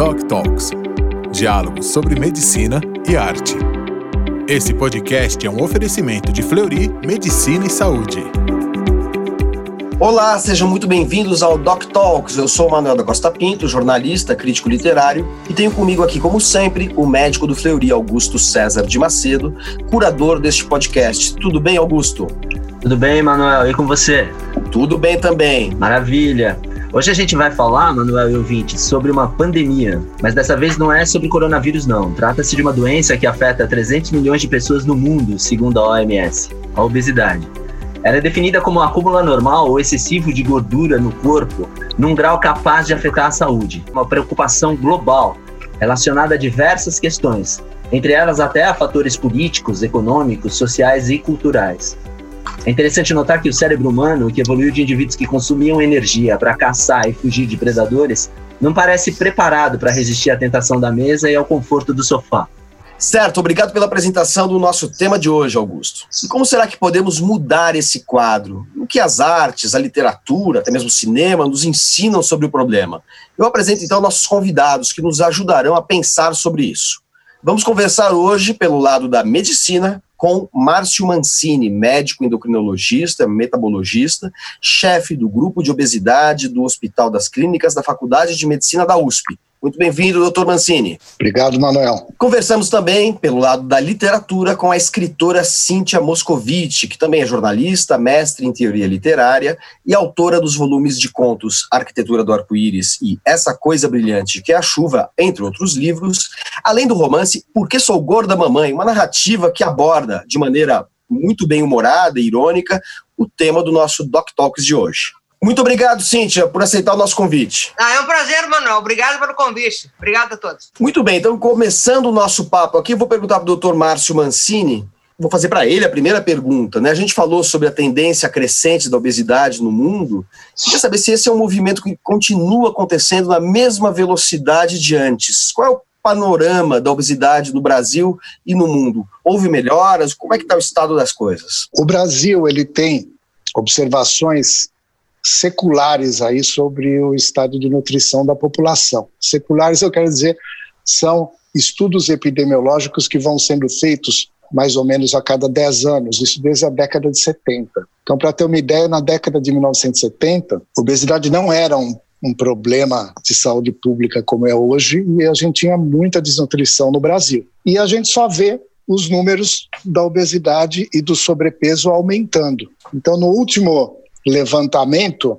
Doc Talks diálogos sobre medicina e arte. Esse podcast é um oferecimento de Fleury Medicina e Saúde. Olá, sejam muito bem-vindos ao Doc Talks. Eu sou Manuel da Costa Pinto, jornalista, crítico literário, e tenho comigo aqui, como sempre, o médico do Fleury, Augusto César de Macedo, curador deste podcast. Tudo bem, Augusto? Tudo bem, Manuel? E com você? Tudo bem também. Maravilha. Hoje a gente vai falar, Manuel e ouvinte, sobre uma pandemia, mas dessa vez não é sobre coronavírus não. Trata-se de uma doença que afeta 300 milhões de pessoas no mundo, segundo a OMS, a obesidade. Ela é definida como um acúmulo anormal ou excessivo de gordura no corpo, num grau capaz de afetar a saúde. Uma preocupação global, relacionada a diversas questões, entre elas até a fatores políticos, econômicos, sociais e culturais. É interessante notar que o cérebro humano, que evoluiu de indivíduos que consumiam energia para caçar e fugir de predadores, não parece preparado para resistir à tentação da mesa e ao conforto do sofá. Certo, obrigado pela apresentação do nosso tema de hoje, Augusto. E como será que podemos mudar esse quadro? O que as artes, a literatura, até mesmo o cinema, nos ensinam sobre o problema? Eu apresento então nossos convidados que nos ajudarão a pensar sobre isso. Vamos conversar hoje pelo lado da medicina com Márcio Mancini, médico endocrinologista, metabologista, chefe do grupo de obesidade do Hospital das Clínicas da Faculdade de Medicina da USP. Muito bem-vindo, doutor Mancini. Obrigado, Manuel. Conversamos também, pelo lado da literatura, com a escritora Cíntia Moscovici, que também é jornalista, mestre em teoria literária e autora dos volumes de contos Arquitetura do Arco-Íris e Essa Coisa Brilhante que é a Chuva, entre outros livros, além do romance Por que Sou Gorda Mamãe, uma narrativa que aborda, de maneira muito bem humorada e irônica, o tema do nosso Doc Talks de hoje. Muito obrigado, Cíntia, por aceitar o nosso convite. Ah, é um prazer, Manuel. Obrigado pelo convite. Obrigado a todos. Muito bem, então começando o nosso papo aqui, vou perguntar para o doutor Márcio Mancini. Vou fazer para ele a primeira pergunta. Né? A gente falou sobre a tendência crescente da obesidade no mundo. Queria saber se esse é um movimento que continua acontecendo na mesma velocidade de antes. Qual é o panorama da obesidade no Brasil e no mundo? Houve melhoras? Como é que está o estado das coisas? O Brasil ele tem observações seculares aí sobre o estado de nutrição da população. Seculares, eu quero dizer, são estudos epidemiológicos que vão sendo feitos mais ou menos a cada 10 anos, isso desde a década de 70. Então, para ter uma ideia, na década de 1970, obesidade não era um, um problema de saúde pública como é hoje e a gente tinha muita desnutrição no Brasil. E a gente só vê os números da obesidade e do sobrepeso aumentando. Então, no último levantamento,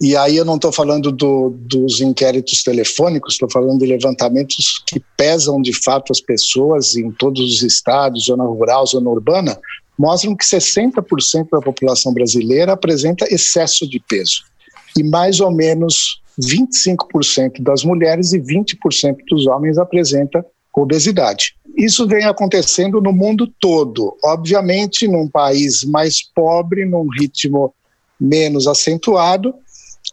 e aí eu não estou falando do, dos inquéritos telefônicos, estou falando de levantamentos que pesam de fato as pessoas em todos os estados, zona rural, zona urbana, mostram que 60% da população brasileira apresenta excesso de peso. E mais ou menos 25% das mulheres e 20% dos homens apresenta obesidade. Isso vem acontecendo no mundo todo. Obviamente, num país mais pobre, num ritmo menos acentuado,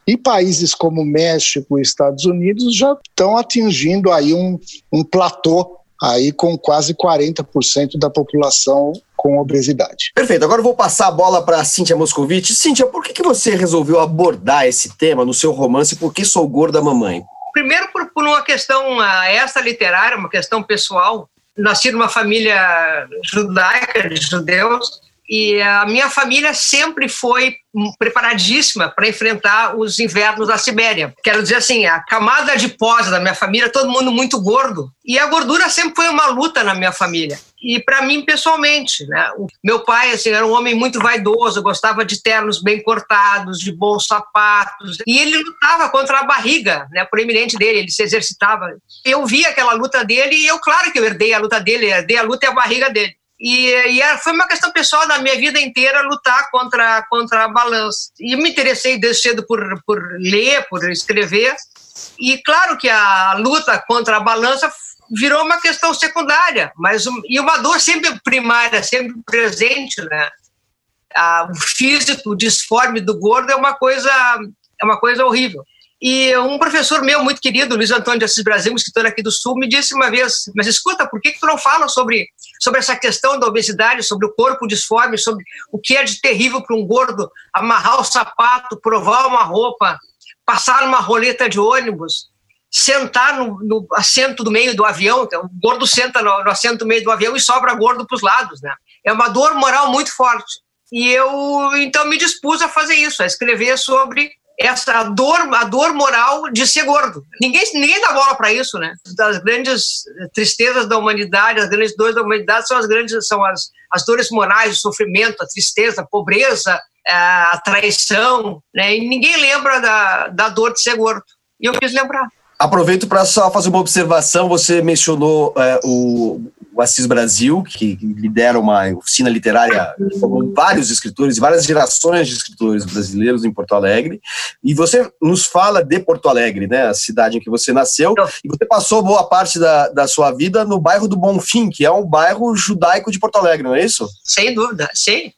e países como México e Estados Unidos já estão atingindo aí um, um platô aí com quase 40% da população com obesidade. Perfeito. Agora eu vou passar a bola para a Cíntia Moscovitch. Cíntia, por que, que você resolveu abordar esse tema no seu romance Por que Sou Gorda Mamãe? Primeiro por, por uma questão uh, essa literária, uma questão pessoal. Nasci numa família judaica, de judeus, e a minha família sempre foi preparadíssima para enfrentar os invernos da Sibéria. Quero dizer assim, a camada adiposa da minha família, todo mundo muito gordo, e a gordura sempre foi uma luta na minha família. E para mim pessoalmente, né? O meu pai assim era um homem muito vaidoso, gostava de ternos bem cortados, de bons sapatos, e ele lutava contra a barriga, né, proeminente dele, ele se exercitava. Eu vi aquela luta dele e eu claro que eu herdei a luta dele, herdei a luta e a barriga dele. E, e, foi uma questão pessoal da minha vida inteira lutar contra, contra a balança. E me interessei desde cedo por, por ler, por escrever. E claro que a luta contra a balança virou uma questão secundária, mas e uma dor sempre primária, sempre presente, né? o físico, o disforme do gordo é uma coisa é uma coisa horrível. E um professor meu muito querido, Luiz Antônio de Assis Brasil, um escritor aqui do Sul, me disse uma vez: Mas escuta, por que, que tu não fala sobre, sobre essa questão da obesidade, sobre o corpo disforme, sobre o que é de terrível para um gordo amarrar o sapato, provar uma roupa, passar uma roleta de ônibus? sentar no, no, assento do meio do avião, então, o gordo senta no, no assento do meio do avião e sobra gordo para os lados, né? É uma dor moral muito forte. E eu então me dispus a fazer isso, a escrever sobre essa dor, a dor moral de ser gordo. Ninguém, ninguém dá bola para isso, né? Das grandes tristezas da humanidade, as grandes dores da humanidade são as grandes, são as, as dores morais, o sofrimento, a tristeza, a pobreza, a traição, né? E ninguém lembra da, da dor de ser gordo. E eu quis lembrar. Aproveito para só fazer uma observação. Você mencionou é, o, o Assis Brasil, que lidera uma oficina literária com vários escritores, várias gerações de escritores brasileiros em Porto Alegre. E você nos fala de Porto Alegre, né, a cidade em que você nasceu. E você passou boa parte da, da sua vida no bairro do Bonfim, que é um bairro judaico de Porto Alegre, não é isso? Sem dúvida, sim.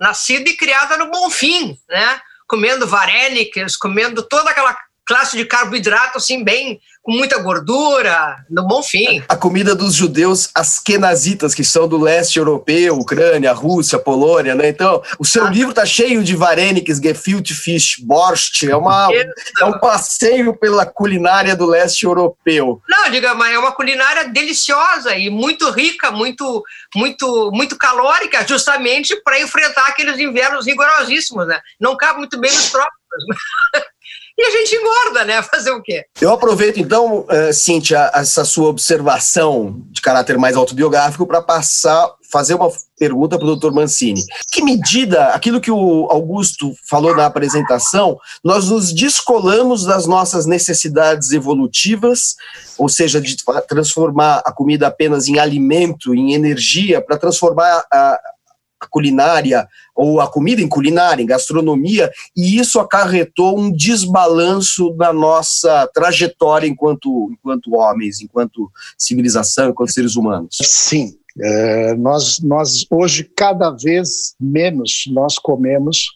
Nascida e criada no Bonfim, né? Comendo varenicas, comendo toda aquela classe de carboidrato, assim, bem, com muita gordura, no bom fim. A comida dos judeus askenazitas, que são do leste europeu, Ucrânia, Rússia, Polônia, né? Então, o seu ah. livro tá cheio de vareniques, gefilte fish, borscht, é, uma, é um passeio pela culinária do leste europeu. Não, diga, mas é uma culinária deliciosa e muito rica, muito, muito, muito calórica, justamente para enfrentar aqueles invernos rigorosíssimos, né? Não cabe muito bem nos trópicos. e a gente engorda, né? Fazer o quê? Eu aproveito, então, uh, Cíntia, essa sua observação de caráter mais autobiográfico para passar, fazer uma pergunta para o doutor Mancini. Que medida, aquilo que o Augusto falou na apresentação, nós nos descolamos das nossas necessidades evolutivas, ou seja, de transformar a comida apenas em alimento, em energia, para transformar a culinária ou a comida em culinária, em gastronomia, e isso acarretou um desbalanço na nossa trajetória enquanto, enquanto homens, enquanto civilização, enquanto seres humanos. Sim. É, nós, nós hoje cada vez menos nós comemos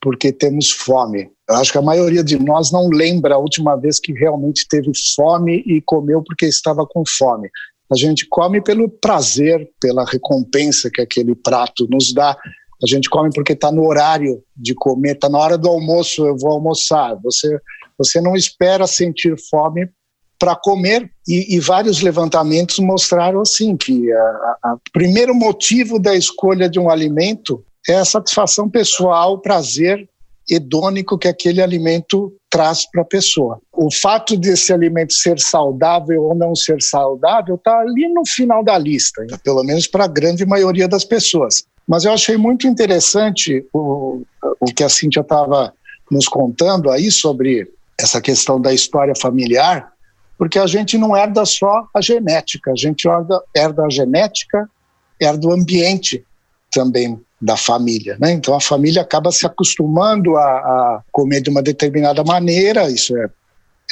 porque temos fome. Eu acho que a maioria de nós não lembra a última vez que realmente teve fome e comeu porque estava com fome. A gente come pelo prazer, pela recompensa que aquele prato nos dá. A gente come porque está no horário de comer, está na hora do almoço, eu vou almoçar. Você, você não espera sentir fome para comer. E, e, vários levantamentos mostraram assim que o primeiro motivo da escolha de um alimento é a satisfação pessoal, o prazer hedônico que aquele alimento traz para a pessoa. O fato desse alimento ser saudável ou não ser saudável está ali no final da lista, pelo menos para a grande maioria das pessoas. Mas eu achei muito interessante o, o que a Cíntia estava nos contando aí sobre essa questão da história familiar, porque a gente não herda só a genética, a gente herda, herda a genética, herda o ambiente também da família. Né? Então a família acaba se acostumando a, a comer de uma determinada maneira, isso é,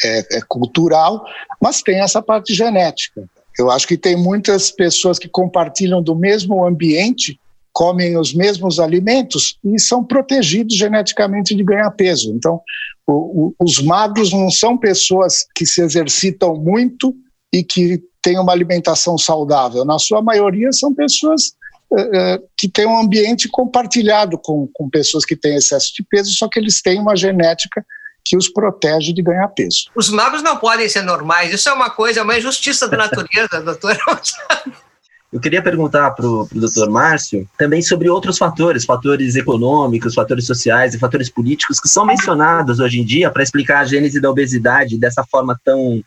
é, é, cultural, mas tem essa parte genética. Eu acho que tem muitas pessoas que compartilham do mesmo ambiente, comem os mesmos alimentos e são protegidos geneticamente de ganhar peso. Então, o, o, os magros não são pessoas que se exercitam muito e que têm uma alimentação saudável. Na sua maioria, são pessoas que tem um ambiente compartilhado com, com pessoas que têm excesso de peso, só que eles têm uma genética que os protege de ganhar peso. Os magros não podem ser normais, isso é uma coisa, é uma injustiça da natureza, doutor. Eu queria perguntar para o doutor Márcio também sobre outros fatores, fatores econômicos, fatores sociais e fatores políticos que são mencionados hoje em dia para explicar a gênese da obesidade dessa forma tão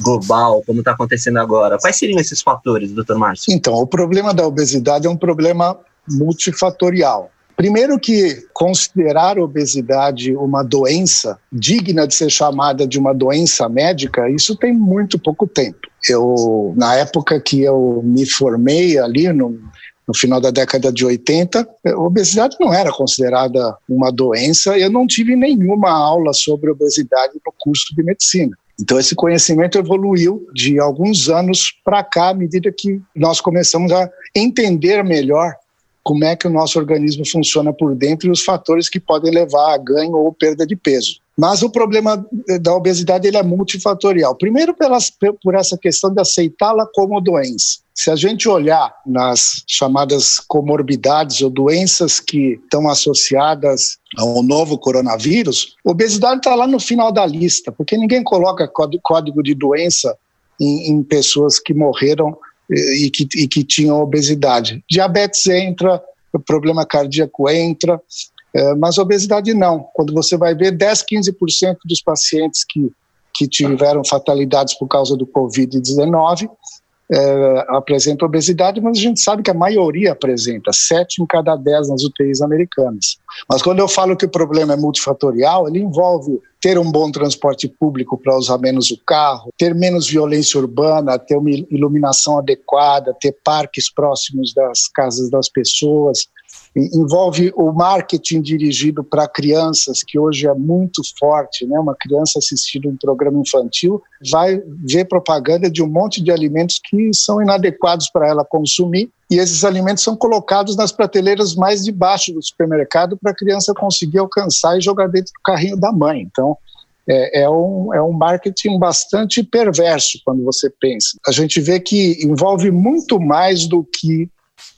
global, como está acontecendo agora. Quais seriam esses fatores, doutor Márcio? Então, o problema da obesidade é um problema multifatorial. Primeiro que considerar a obesidade uma doença digna de ser chamada de uma doença médica, isso tem muito pouco tempo. Eu, na época que eu me formei ali no, no final da década de 80, a obesidade não era considerada uma doença. Eu não tive nenhuma aula sobre obesidade no curso de medicina. Então, esse conhecimento evoluiu de alguns anos para cá, à medida que nós começamos a entender melhor como é que o nosso organismo funciona por dentro e os fatores que podem levar a ganho ou perda de peso. Mas o problema da obesidade ele é multifatorial. Primeiro, pelas, por essa questão de aceitá-la como doença. Se a gente olhar nas chamadas comorbidades ou doenças que estão associadas ao novo coronavírus, obesidade está lá no final da lista, porque ninguém coloca código de doença em, em pessoas que morreram eh, e que, e que tinham obesidade. Diabetes entra, problema cardíaco entra, é, mas obesidade não. Quando você vai ver 10, 15% dos pacientes que, que tiveram fatalidades por causa do Covid-19 é, apresentam obesidade, mas a gente sabe que a maioria apresenta, 7 em cada 10 nas UTIs americanas. Mas quando eu falo que o problema é multifatorial, ele envolve ter um bom transporte público para usar menos o carro, ter menos violência urbana, ter uma iluminação adequada, ter parques próximos das casas das pessoas, envolve o marketing dirigido para crianças, que hoje é muito forte, né? Uma criança assistindo um programa infantil vai ver propaganda de um monte de alimentos que são inadequados para ela consumir, e esses alimentos são colocados nas prateleiras mais de baixo do supermercado para a criança conseguir alcançar e jogar dentro do carrinho da mãe. Então, é, é, um, é um marketing bastante perverso quando você pensa. A gente vê que envolve muito mais do que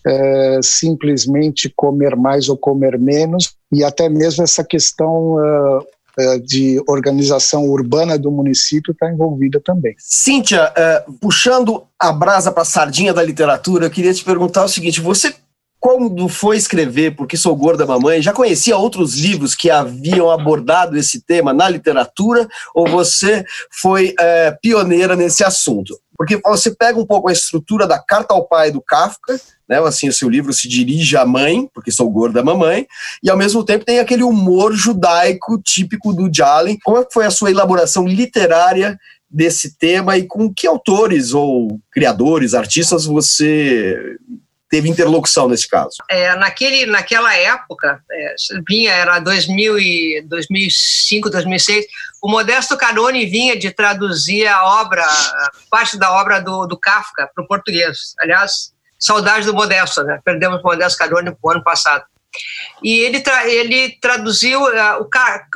é, simplesmente comer mais ou comer menos, e até mesmo essa questão uh, de organização urbana do município está envolvida também. Cíntia, uh, puxando a brasa para a sardinha da literatura, eu queria te perguntar o seguinte: você quando foi escrever Porque Sou Gorda Mamãe, já conhecia outros livros que haviam abordado esse tema na literatura ou você foi pioneira nesse assunto? Porque você pega um pouco a estrutura da Carta ao Pai do Kafka, né? Assim, o seu livro se dirige à mãe, porque sou gorda mamãe, e ao mesmo tempo tem aquele humor judaico típico do Jalen. Como é foi a sua elaboração literária desse tema e com que autores ou criadores, artistas você teve interlocução nesse caso? É, naquele, naquela época, é, vinha, era 2000 e 2005, 2006, o Modesto Caroni vinha de traduzir a obra, parte da obra do, do Kafka para o português. Aliás, saudade do Modesto, né? Perdemos o Modesto Caroni no ano passado. E ele, tra ele traduziu, uh, o,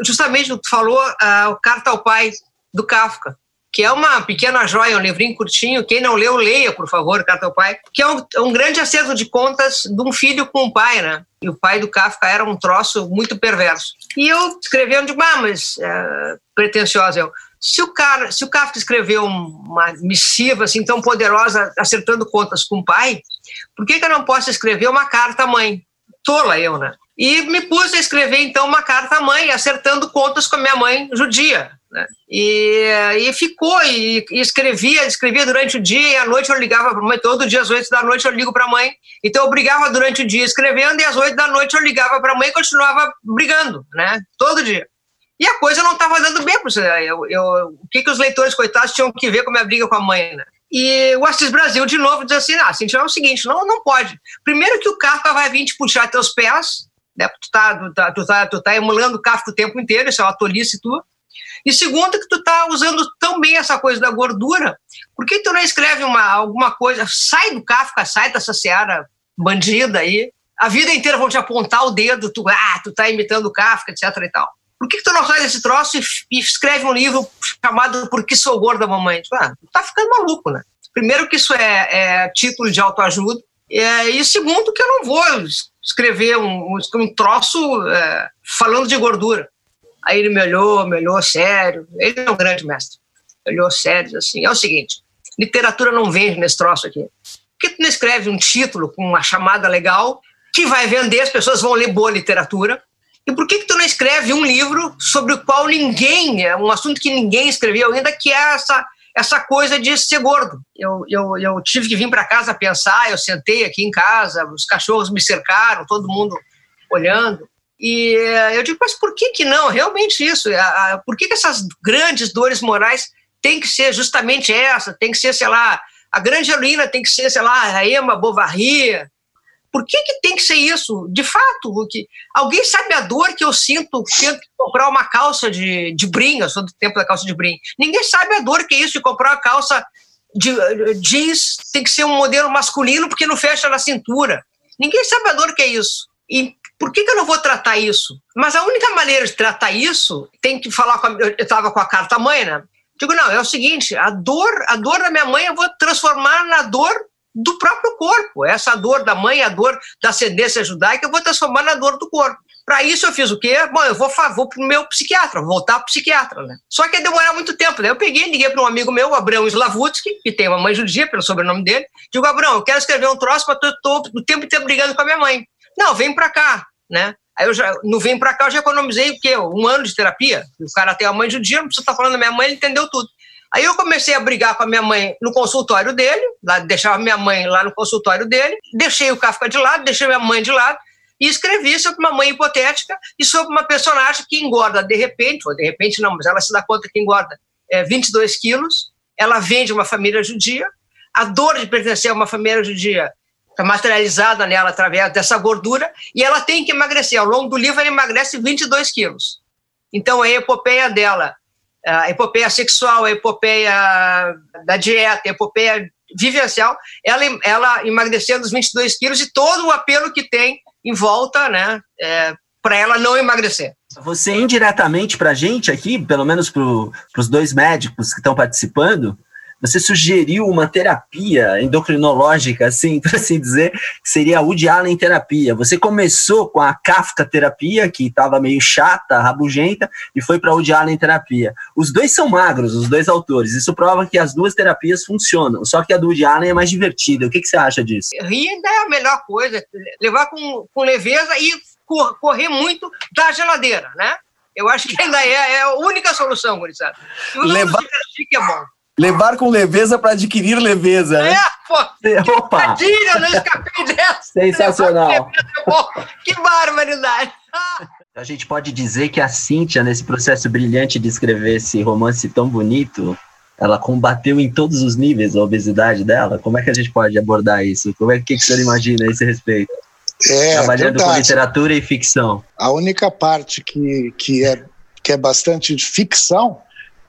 justamente o que falou, uh, o Carta ao Pai do Kafka que é uma pequena joia, um livrinho curtinho. Quem não leu, leia, por favor, Carta ao Pai, que é um, um, grande acerto de contas de um filho com um pai, né? E o pai do Kafka era um troço muito perverso. E eu escrevendo, digo, ah, mas é, pretenciosa eu. Se o, cara, se o Kafka escreveu uma missiva assim tão poderosa, acertando contas com o pai, por que, que eu não posso escrever uma carta à mãe? Tola eu, né? E me pus a escrever então uma carta à mãe, acertando contas com a minha mãe judia. Né? E, e ficou, e, e, escrevia, escrevia durante o dia, e à noite eu ligava para a mãe, todo dia às oito da noite eu ligo para a mãe. Então eu brigava durante o dia escrevendo, e às oito da noite eu ligava para a mãe e continuava brigando, né? Todo dia. E a coisa não estava dando bem eu, eu, O que, que os leitores, coitados, tinham que ver com a minha briga com a mãe, né? E o Assis Brasil, de novo, diz assim: ah, Cintia, é o seguinte, não, não pode. Primeiro que o Kafka vai vir te puxar teus pés, né? Tu tá, tu tá, tu tá, tu tá emulando o Kafka o tempo inteiro, isso é uma tolice tua. E segundo, que tu tá usando tão bem essa coisa da gordura, por que tu não escreve uma, alguma coisa, sai do Kafka, sai dessa seara bandida aí, a vida inteira vão te apontar o dedo, tu, ah, tu tá imitando o Kafka, etc e tal. Por que, que tu não faz esse troço e, e, escreve um livro chamado Por que Sou Gorda Mamãe? Ah, tu tá ficando maluco, né? Primeiro que isso é, é título de autoajuda, é, e segundo que eu não vou escrever um, um troço é, falando de gordura. Aí ele me olhou, me olhou sério. Ele é um grande mestre. Me olhou sério, assim. É o seguinte: literatura não vende nesse troço aqui. Por que tu não escreve um título com uma chamada legal que vai vender, as pessoas vão ler boa literatura? E por que, que tu não escreve um livro sobre o qual ninguém, é um assunto que ninguém escreveu ainda, que é essa, essa coisa de ser gordo? Eu, eu, eu tive que vir para casa pensar, eu sentei aqui em casa, os cachorros me cercaram, todo mundo olhando. E eh, eu digo, mas por que que não? Realmente isso. Por que, que essas grandes dores morais tem que ser justamente essa? Tem que ser, sei lá, a grande heroína tem que ser, sei lá, a Emma Bovary. Por que, que tem que ser isso? De fato, que alguém sabe a dor que eu sinto tendo que comprar uma calça de, de brim, eu sou do tempo da calça de brim. Ninguém sabe a dor que é isso de comprar uma calça de jeans, tem que ser um modelo masculino porque não fecha na cintura. Ninguém sabe a dor que é isso. E por que, que eu não vou tratar isso? Mas a única maneira de tratar isso tem que falar com a, eu estava com a carta mãe, né? Digo, não, é o seguinte, a dor, a dor da minha mãe eu vou transformar na dor do próprio corpo. Essa dor da mãe, a dor da ascendência judaica, eu vou transformar na dor do corpo. Para isso eu fiz o quê? Bom, eu vou, vou para o meu psiquiatra, voltar para o psiquiatra. Né? Só que ia demorar muito tempo. Daí eu peguei, liguei para um amigo meu, o Abrão Slavutsky, que tem uma mãe judia, pelo sobrenome dele. Digo, Abrão, eu quero escrever um troço, mas estou o tempo inteiro brigando com a minha mãe. Não, vem para cá, né? Aí eu já, no vem para cá, eu já economizei o quê? Um ano de terapia. O cara tem uma mãe judia, não precisa estar tá falando da minha mãe, ele entendeu tudo. Aí eu comecei a brigar com a minha mãe no consultório dele, lá, deixava minha mãe lá no consultório dele, deixei o Kafka de lado, deixei minha mãe de lado, e escrevi sobre uma mãe hipotética e sobre uma personagem que engorda de repente, ou de repente não, mas ela se dá conta que engorda é, 22 quilos, ela vem de uma família judia, a dor de pertencer a uma família judia está materializada nela através dessa gordura, e ela tem que emagrecer. Ao longo do livro, ela emagrece 22 quilos. Então, a epopeia dela, a epopeia sexual, a epopeia da dieta, a epopeia vivencial, ela, ela emagrecendo os 22 quilos e todo o apelo que tem em volta, né, é, para ela não emagrecer. Você indiretamente para a gente aqui, pelo menos para os dois médicos que estão participando, você sugeriu uma terapia endocrinológica, assim, para assim dizer, que seria a Woody Allen terapia. Você começou com a Kafka terapia, que estava meio chata, rabugenta, e foi para a Woody Allen terapia. Os dois são magros, os dois autores. Isso prova que as duas terapias funcionam, só que a do Woody Allen é mais divertida. O que, que você acha disso? Rir ainda é a melhor coisa, levar com, com leveza e correr muito da geladeira, né? Eu acho que ainda é, é a única solução, Gurizada. Levar... que é bom. Levar com leveza para adquirir leveza. Né? É, pô! Opa! eu não escapei dessa. Sensacional. Que barbaridade. A gente pode dizer que a Cíntia, nesse processo brilhante de escrever esse romance tão bonito, ela combateu em todos os níveis a obesidade dela. Como é que a gente pode abordar isso? Como é que, que você imagina a esse respeito? É, Trabalhando verdade. com literatura e ficção. A única parte que, que, é, que é bastante ficção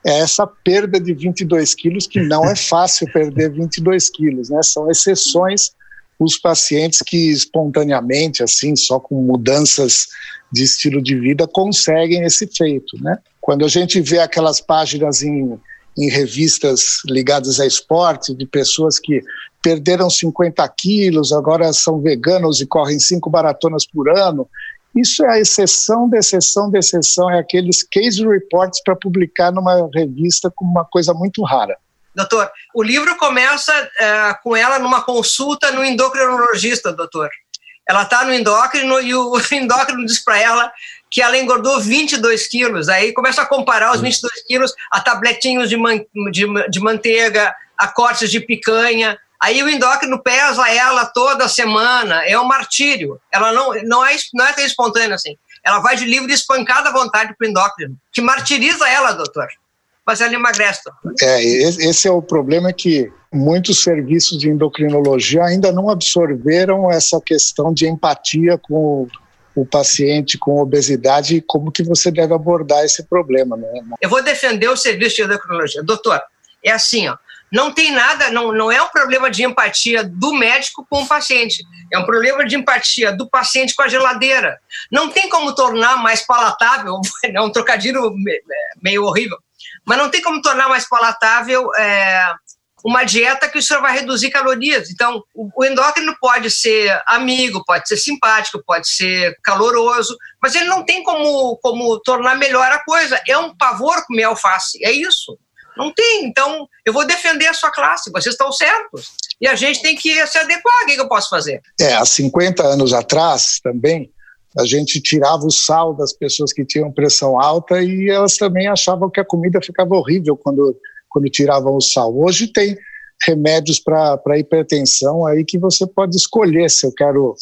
é essa perda de 22 quilos, que não é fácil perder 22 quilos, né? São exceções os pacientes que espontaneamente, assim, só com mudanças de estilo de vida, conseguem esse feito, né? Quando a gente vê aquelas páginas em, em revistas ligadas a esporte, de pessoas que perderam 50 quilos, agora são veganos e correm cinco maratonas por ano, isso é a exceção da exceção da exceção, é aqueles case reports para publicar numa revista como uma coisa muito rara. Doutor, o livro começa é, com ela numa consulta no endocrinologista, doutor. Ela está no endócrino e o endócrino diz para ela que ela engordou 22 quilos. Aí começa a comparar os 22 quilos a tabletinhos de, man de, de manteiga, a cortes de picanha. Aí o endócrino pesa ela toda semana, é um martírio. Ela não, não, é, não é tão espontânea assim. Ela vai de livre espancada à vontade para o endócrino, que martiriza ela, doutor. Mas ela emagrece. É, esse é o problema que muitos serviços de endocrinologia ainda não absorveram essa questão de empatia com o paciente com obesidade e como que você deve abordar esse problema. Né? Eu vou defender o serviço de endocrinologia. Doutor, é assim, ó, não tem nada, não, não é um problema de empatia do médico com o paciente, é um problema de empatia do paciente com a geladeira. Não tem como tornar mais palatável, é um trocadilho meio horrível, mas não tem como tornar mais palatável é, uma dieta que o senhor vai reduzir calorias. Então, o endócrino pode ser amigo, pode ser simpático, pode ser caloroso, mas ele não tem como, como tornar melhor a coisa. É um pavor comer alface, é isso. Não tem. Então, eu vou defender a sua classe, vocês estão certos. E a gente tem que se adequar. O que eu posso fazer? É, há 50 anos atrás também, a gente tirava o sal das pessoas que tinham pressão alta e elas também achavam que a comida ficava horrível quando, quando tiravam o sal. Hoje tem remédios para hipertensão aí que você pode escolher se eu quero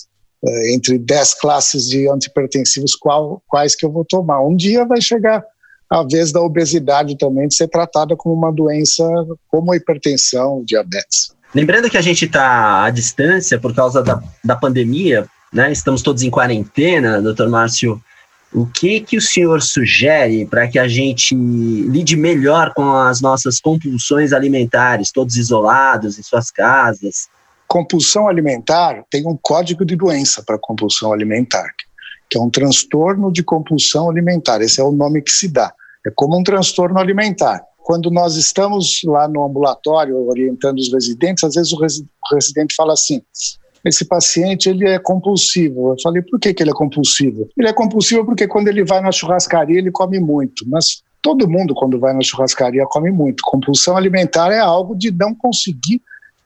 é, entre 10 classes de antipertensivos qual, quais que eu vou tomar. Um dia vai chegar a vez da obesidade também de ser tratada como uma doença como a hipertensão, diabetes. Lembrando que a gente está à distância por causa da, da pandemia, né? Estamos todos em quarentena, doutor Márcio. O que que o senhor sugere para que a gente lide melhor com as nossas compulsões alimentares, todos isolados em suas casas? compulsão alimentar tem um código de doença para compulsão alimentar, que é um transtorno de compulsão alimentar. Esse é o nome que se dá. É como um transtorno alimentar. Quando nós estamos lá no ambulatório orientando os residentes, às vezes o, residente fala assim: esse paciente ele é compulsivo. Eu falei, por que, que ele é compulsivo? Ele é compulsivo porque quando ele vai na churrascaria ele come muito, mas todo mundo quando vai na churrascaria come muito. Compulsão alimentar é algo de não conseguir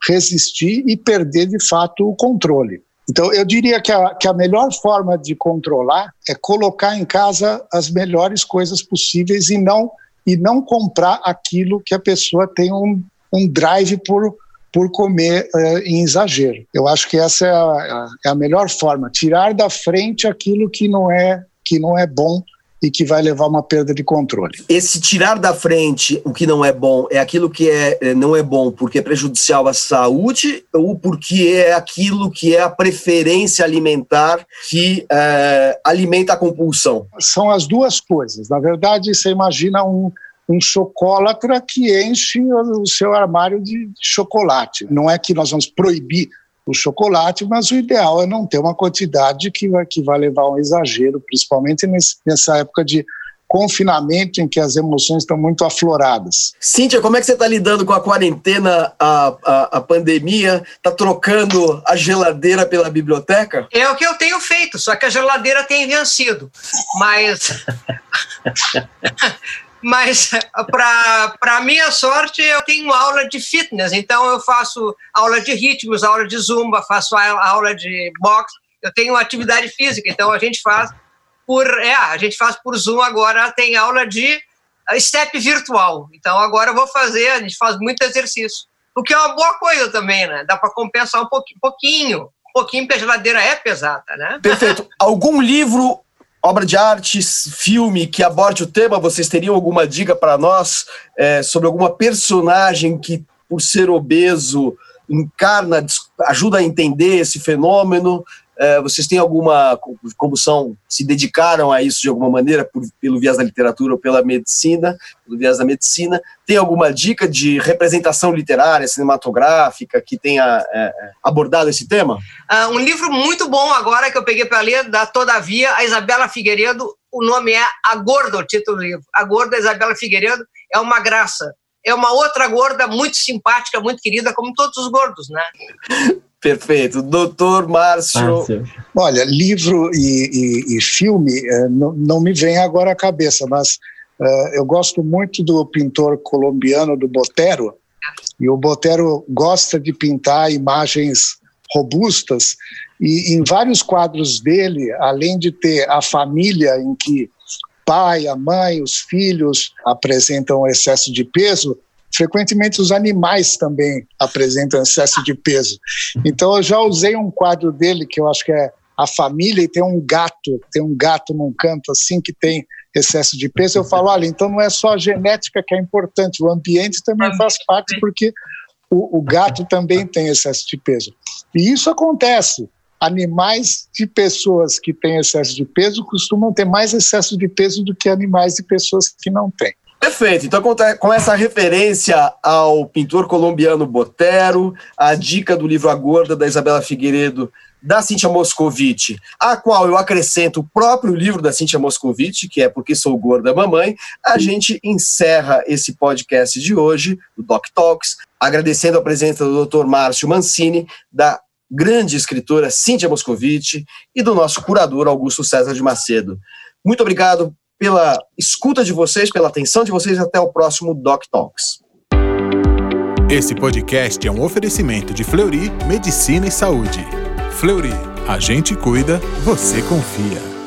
resistir e perder de fato o controle. Então, eu diria que a, que a melhor forma de controlar é colocar em casa as melhores coisas possíveis e não, e não comprar aquilo que a pessoa tem um, um drive por, por comer uh, em exagero. Eu acho que essa é a, é a melhor forma, tirar da frente aquilo que não é, que não é bom e que vai levar uma perda de controle. Esse tirar da frente o que não é bom é aquilo que é, é, não é bom porque é prejudicial à saúde ou porque é aquilo que é a preferência alimentar que é, alimenta a compulsão? São as duas coisas. Na verdade, você imagina um, um chocolatra que enche o seu armário de chocolate. Não é que nós vamos proibir o chocolate, mas o ideal é não ter uma quantidade que vai, que vai levar a um exagero, principalmente nesse, nessa época de confinamento em que as emoções estão muito afloradas. Cíntia, como é que você está lidando com a quarentena, a, a, a pandemia? Está trocando a geladeira pela biblioteca? É o que eu tenho feito, só que a geladeira tem vencido. Mas mas para minha sorte eu tenho aula de fitness, então eu faço aula de ritmos, aula de zumba, faço aula de boxe, eu tenho atividade física, então a gente faz por é, a gente faz por Zoom agora tem aula de step virtual. Então agora eu vou fazer, a gente faz muito exercício. O que é uma boa coisa também, né? Dá para compensar um pouquinho, pouquinho, pouquinho, porque a geladeira é pesada, né? Perfeito. Algum livro obra de arte, filme que aborde o tema, vocês teriam alguma dica para nós é, sobre alguma personagem que, por ser obeso, encarna, ajuda a entender esse fenômeno? É, vocês têm alguma, como são, se dedicaram a isso de alguma maneira, por, pelo viés da literatura ou pela medicina, pelo viés da medicina? Tem alguma dica de representação literária, cinematográfica, que tenha é, abordado esse tema? Uh, um livro muito bom agora que eu peguei para ler, da Todavia, a Isabela Figueiredo, o nome é A Gorda, o título do livro. A Gorda, Isabela Figueiredo, é uma graça é uma outra gorda muito simpática, muito querida, como todos os gordos, né? Perfeito. Doutor Márcio. Márcio. Olha, livro e, e, e filme eh, não, não, me vem agora à cabeça, mas uh, eu gosto muito do pintor colombiano do Botero, e o Botero gosta de pintar imagens robustas, e em vários quadros dele, além de ter a família em que pai, a mãe, os filhos apresentam excesso de peso, frequentemente os animais também apresentam excesso de peso. Então eu já usei um quadro dele que eu acho que é a família e tem um gato, tem um gato num canto assim que tem excesso de peso. Eu falo, olha, então não é só a genética que é importante, o ambiente também faz parte porque o, o gato também tem excesso de peso. E isso acontece. Animais de pessoas que têm excesso de peso costumam ter mais excesso de peso do que animais de pessoas que não têm. Perfeito. Então, com essa referência ao pintor colombiano Botero, a dica do livro A Gorda, da Isabela Figueiredo, da Cíntia Moscovici, a qual eu acrescento o próprio livro da Cíntia Moscovici, que é Porque Sou Gorda Mamãe, a gente encerra esse podcast de hoje, do Doc Talks, agradecendo a presença do Dr. Márcio Mancini, da grande escritora Cíntia Moscovici e do nosso curador Augusto César de Macedo. Muito obrigado pela escuta de vocês, pela atenção de vocês. Até o próximo Doc Talks. Esse podcast é um oferecimento de Fleury Medicina e Saúde. Fleury, a gente cuida, você confia.